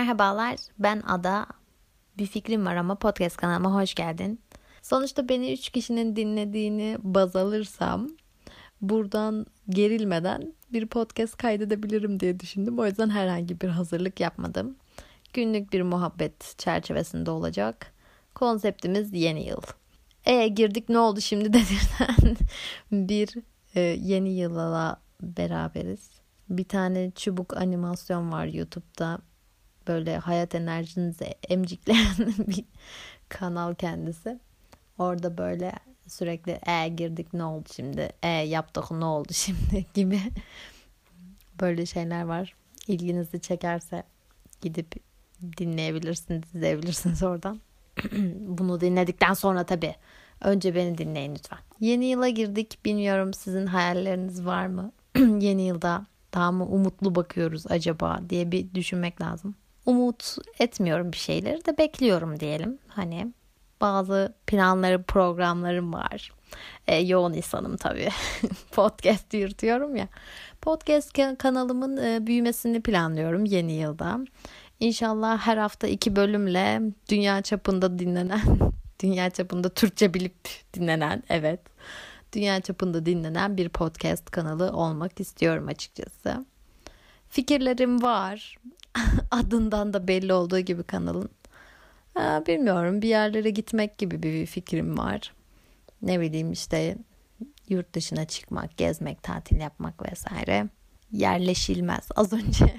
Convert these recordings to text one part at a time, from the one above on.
Merhabalar, ben Ada. Bir fikrim var ama podcast kanalıma hoş geldin. Sonuçta beni 3 kişinin dinlediğini baz alırsam buradan gerilmeden bir podcast kaydedebilirim diye düşündüm. O yüzden herhangi bir hazırlık yapmadım. Günlük bir muhabbet çerçevesinde olacak. Konseptimiz yeni yıl. E girdik ne oldu şimdi dedirten bir e, yeni yıla beraberiz. Bir tane çubuk animasyon var YouTube'da. Böyle hayat enerjinizi emcikleyen bir kanal kendisi. Orada böyle sürekli e girdik ne oldu şimdi? E yaptık ne oldu şimdi gibi böyle şeyler var. İlginizi çekerse gidip dinleyebilirsiniz, izleyebilirsiniz oradan. Bunu dinledikten sonra tabii önce beni dinleyin lütfen. Yeni yıla girdik. Bilmiyorum sizin hayalleriniz var mı? Yeni yılda daha mı umutlu bakıyoruz acaba diye bir düşünmek lazım. Umut etmiyorum bir şeyleri de bekliyorum diyelim. Hani bazı planları, programlarım var. E, yoğun insanım tabii. Podcast yürütüyorum ya. Podcast kanalımın e, büyümesini planlıyorum yeni yılda. İnşallah her hafta iki bölümle dünya çapında dinlenen, dünya çapında Türkçe bilip dinlenen, evet. Dünya çapında dinlenen bir podcast kanalı olmak istiyorum açıkçası. Fikirlerim var. Adından da belli olduğu gibi kanalın. Ha, bilmiyorum bir yerlere gitmek gibi bir fikrim var. Ne bileyim işte yurt dışına çıkmak, gezmek, tatil yapmak vesaire. Yerleşilmez. Az önce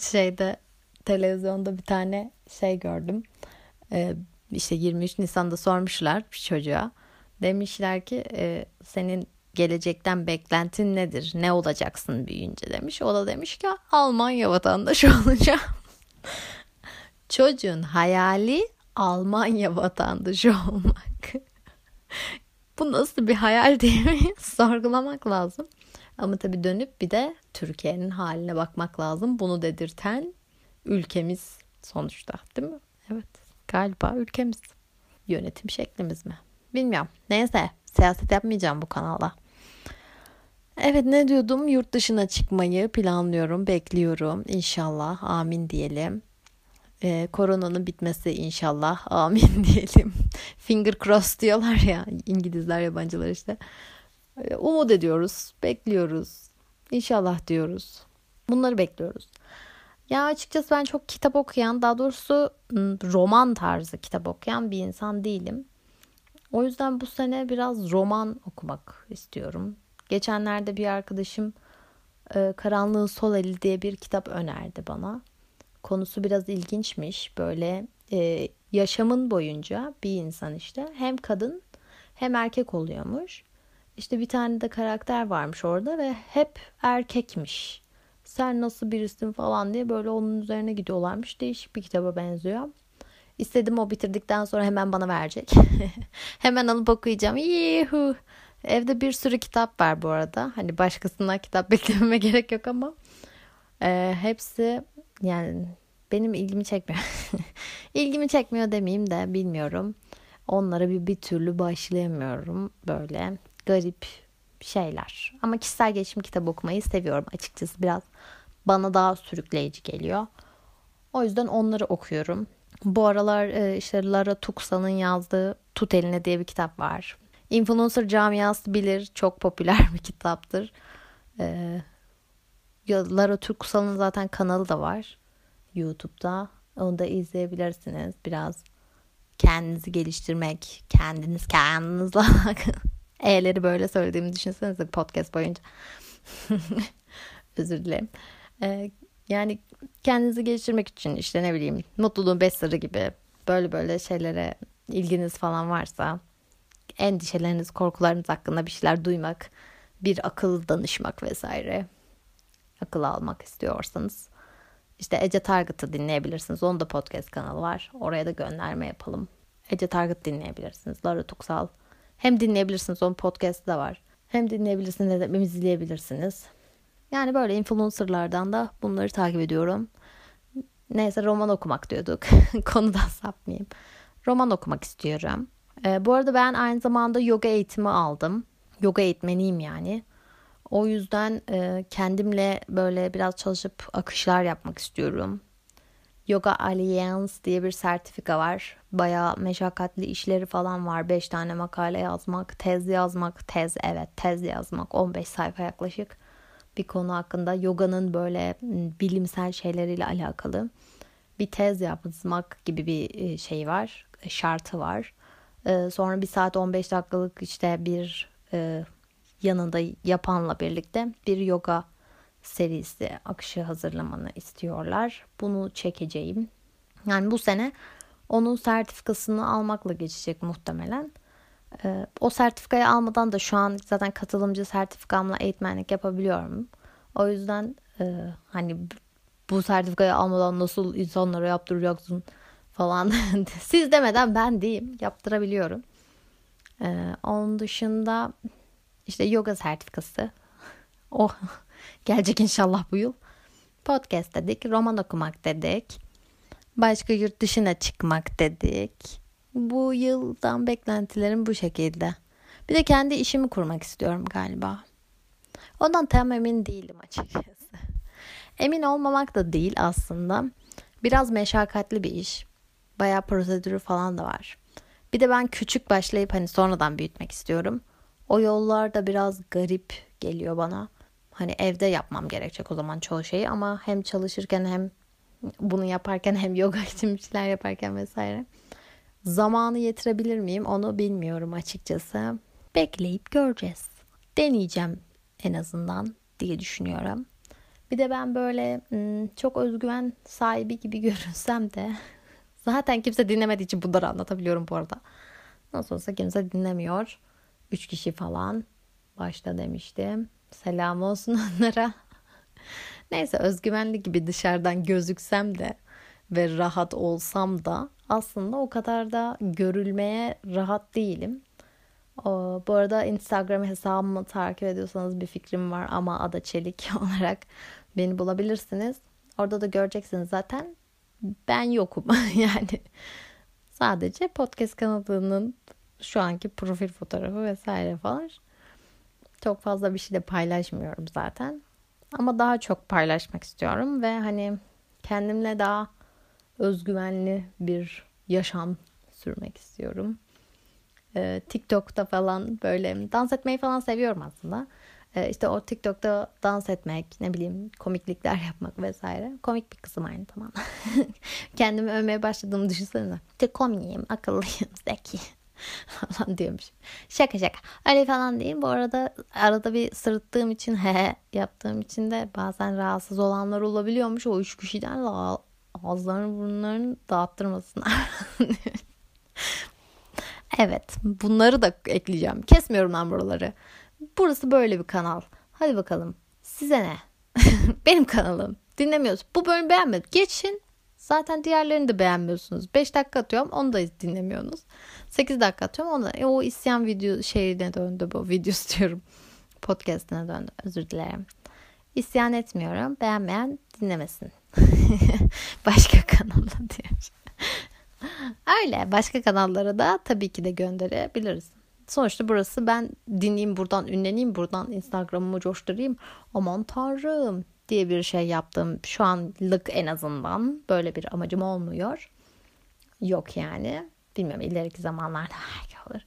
şeyde televizyonda bir tane şey gördüm. Ee, işte 23 Nisan'da sormuşlar bir çocuğa. Demişler ki e, senin gelecekten beklentin nedir? Ne olacaksın büyüyünce demiş. O da demiş ki Almanya vatandaşı olacağım. Çocuğun hayali Almanya vatandaşı olmak. Bu nasıl bir hayal diye sorgulamak lazım. Ama tabii dönüp bir de Türkiye'nin haline bakmak lazım. Bunu dedirten ülkemiz sonuçta değil mi? Evet galiba ülkemiz. Yönetim şeklimiz mi? Bilmiyorum. Neyse siyaset yapmayacağım bu kanalda. Evet ne diyordum? Yurt dışına çıkmayı planlıyorum, bekliyorum. İnşallah amin diyelim. Ee, koronanın bitmesi inşallah amin diyelim. Finger cross diyorlar ya İngilizler yabancılar işte. Ee, umut ediyoruz, bekliyoruz. İnşallah diyoruz. Bunları bekliyoruz. Ya açıkçası ben çok kitap okuyan, daha doğrusu roman tarzı kitap okuyan bir insan değilim. O yüzden bu sene biraz roman okumak istiyorum. Geçenlerde bir arkadaşım e, Karanlığın Sol Eli diye bir kitap önerdi bana. Konusu biraz ilginçmiş. Böyle e, yaşamın boyunca bir insan işte hem kadın hem erkek oluyormuş. İşte bir tane de karakter varmış orada ve hep erkekmiş. Sen nasıl birisin falan diye böyle onun üzerine gidiyorlarmış. Değişik bir kitaba benziyor. İstedim o bitirdikten sonra hemen bana verecek. hemen alıp okuyacağım. Yuhu. Evde bir sürü kitap var bu arada. Hani başkasından kitap beklememe gerek yok ama e, hepsi yani benim ilgimi çekmiyor. ilgimi çekmiyor demeyeyim de bilmiyorum. Onlara bir bir türlü başlayamıyorum böyle garip şeyler. Ama kişisel gelişim kitabı okumayı seviyorum açıkçası biraz bana daha sürükleyici geliyor. O yüzden onları okuyorum. Bu aralar e, işte Lara Tuxa'nın yazdığı Tut Eline diye bir kitap var. Influencer camiası bilir. Çok popüler bir kitaptır. Ee, Lara Tuxa'nın zaten kanalı da var. YouTube'da. Onu da izleyebilirsiniz. Biraz kendinizi geliştirmek, kendiniz kendinizle E'leri böyle söylediğimi düşünsenize podcast boyunca. Özür dilerim. Ee, yani kendinizi geliştirmek için işte ne bileyim mutluluğun beş sırrı gibi böyle böyle şeylere ilginiz falan varsa endişeleriniz, korkularınız hakkında bir şeyler duymak, bir akıl danışmak vesaire akıl almak istiyorsanız işte Ece Target'ı dinleyebilirsiniz. Onun da podcast kanalı var. Oraya da gönderme yapalım. Ece Target dinleyebilirsiniz. Lara Tuksal. Hem dinleyebilirsiniz. Onun podcast'ı da var. Hem dinleyebilirsiniz hem izleyebilirsiniz. Yani böyle influencerlardan da bunları takip ediyorum. Neyse roman okumak diyorduk. Konudan sapmayayım. Roman okumak istiyorum. Ee, bu arada ben aynı zamanda yoga eğitimi aldım. Yoga eğitmeniyim yani. O yüzden e, kendimle böyle biraz çalışıp akışlar yapmak istiyorum. Yoga Alliance diye bir sertifika var. Bayağı meşakkatli işleri falan var. 5 tane makale yazmak, tez yazmak, tez evet tez yazmak 15 sayfa yaklaşık bir konu hakkında yoganın böyle bilimsel şeyleriyle alakalı bir tez yapmak gibi bir şey var, şartı var. Sonra bir saat 15 dakikalık işte bir yanında yapanla birlikte bir yoga serisi akışı hazırlamanı istiyorlar. Bunu çekeceğim. Yani bu sene onun sertifikasını almakla geçecek muhtemelen. Ee, o sertifikayı almadan da şu an zaten katılımcı sertifikamla eğitmenlik yapabiliyorum. O yüzden e, hani bu sertifikayı almadan nasıl insanlara yaptıracaksın falan siz demeden ben diyeyim yaptırabiliyorum. Ee, onun dışında işte yoga sertifikası. Oh gelecek inşallah bu yıl. Podcast dedik, roman okumak dedik. Başka yurt dışına çıkmak dedik. Bu yıldan beklentilerim bu şekilde. Bir de kendi işimi kurmak istiyorum galiba. Ondan tam emin değilim açıkçası. Emin olmamak da değil aslında. Biraz meşakkatli bir iş. Bayağı prosedürü falan da var. Bir de ben küçük başlayıp hani sonradan büyütmek istiyorum. O yollar da biraz garip geliyor bana. Hani evde yapmam gerekecek o zaman çoğu şeyi ama hem çalışırken hem bunu yaparken hem yoga için bir şeyler yaparken vesaire. Zamanı yetirebilir miyim onu bilmiyorum açıkçası. Bekleyip göreceğiz. Deneyeceğim en azından diye düşünüyorum. Bir de ben böyle hmm, çok özgüven sahibi gibi görünsem de zaten kimse dinlemediği için bunları anlatabiliyorum bu arada. Nasıl olsa kimse dinlemiyor. Üç kişi falan başta demiştim. Selam olsun onlara. Neyse özgüvenli gibi dışarıdan gözüksem de ve rahat olsam da aslında o kadar da görülmeye rahat değilim. Bu arada Instagram hesabımı takip ediyorsanız bir fikrim var ama Ada Çelik olarak beni bulabilirsiniz. Orada da göreceksiniz zaten. Ben yokum yani. Sadece podcast kanalının şu anki profil fotoğrafı vesaire falan. Çok fazla bir şey de paylaşmıyorum zaten. Ama daha çok paylaşmak istiyorum ve hani kendimle daha özgüvenli bir yaşam sürmek istiyorum. Ee, TikTok'ta falan böyle dans etmeyi falan seviyorum aslında. Ee, işte o TikTok'ta dans etmek, ne bileyim komiklikler yapmak vesaire. Komik bir kızım aynı tamam. Kendimi övmeye başladığımı düşünsene. İşte komiyim, akıllıyım, zeki falan diyormuşum. Şaka şaka. Öyle falan değil. Bu arada arada bir sırıttığım için he yaptığım için de bazen rahatsız olanlar olabiliyormuş. O üç kişiden de ağızlarını burunlarını dağıttırmasınlar. evet bunları da ekleyeceğim. Kesmiyorum lan buraları. Burası böyle bir kanal. Hadi bakalım. Size ne? Benim kanalım. Dinlemiyoruz. Bu bölümü beğenmedim. Geçin. Zaten diğerlerini de beğenmiyorsunuz. 5 dakika atıyorum onu da dinlemiyorsunuz. 8 dakika atıyorum onu da. E, o isyan video şeyine döndü bu. Videosu diyorum. Podcast'ine döndü. Özür dilerim. İsyan etmiyorum. Beğenmeyen dinlemesin. Başka kanalda diyor. Öyle. Başka kanallara da tabii ki de gönderebiliriz. Sonuçta burası ben dinleyeyim buradan ünleneyim buradan Instagram'ımı coşturayım. Aman tanrım diye bir şey yaptım. Şu anlık en azından böyle bir amacım olmuyor. Yok yani. Bilmiyorum ileriki zamanlarda belki olur.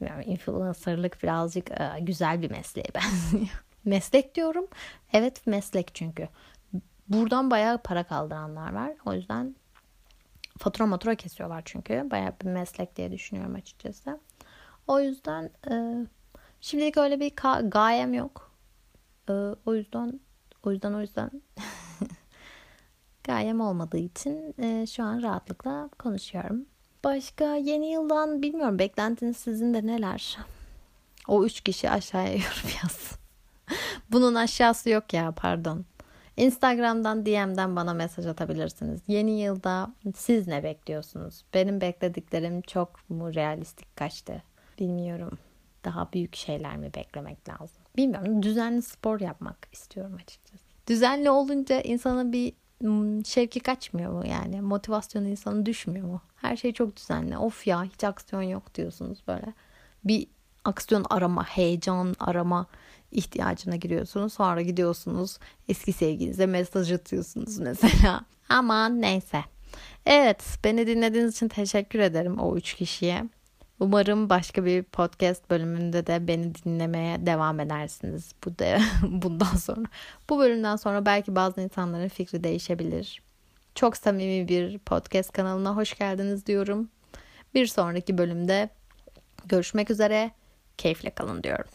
Bilmiyorum influencerlık birazcık e, güzel bir mesleğe benziyor. meslek diyorum. Evet meslek çünkü. Buradan bayağı para kaldıranlar var. O yüzden fatura matura kesiyorlar çünkü. Bayağı bir meslek diye düşünüyorum açıkçası. O yüzden e, şimdilik öyle bir gayem yok. E, o yüzden o yüzden o yüzden gayem olmadığı için e, şu an rahatlıkla konuşuyorum. Başka yeni yıldan bilmiyorum beklentiniz sizin de neler? O üç kişi aşağıya yorum yazsın. Bunun aşağısı yok ya pardon. Instagram'dan DM'den bana mesaj atabilirsiniz. Yeni yılda siz ne bekliyorsunuz? Benim beklediklerim çok mu realistik kaçtı? Bilmiyorum. Daha büyük şeyler mi beklemek lazım? Bilmiyorum. Düzenli spor yapmak istiyorum açıkçası. Düzenli olunca insana bir hmm, şevki kaçmıyor mu yani? Motivasyonu insanı düşmüyor mu? Her şey çok düzenli. Of ya hiç aksiyon yok diyorsunuz böyle. Bir aksiyon arama, heyecan arama ihtiyacına giriyorsunuz. Sonra gidiyorsunuz eski sevgilinize mesaj atıyorsunuz mesela. Ama neyse. Evet, beni dinlediğiniz için teşekkür ederim o üç kişiye. Umarım başka bir podcast bölümünde de beni dinlemeye devam edersiniz. Bu de bundan sonra. Bu bölümden sonra belki bazı insanların fikri değişebilir. Çok samimi bir podcast kanalına hoş geldiniz diyorum. Bir sonraki bölümde görüşmek üzere. Keyifle kalın diyorum.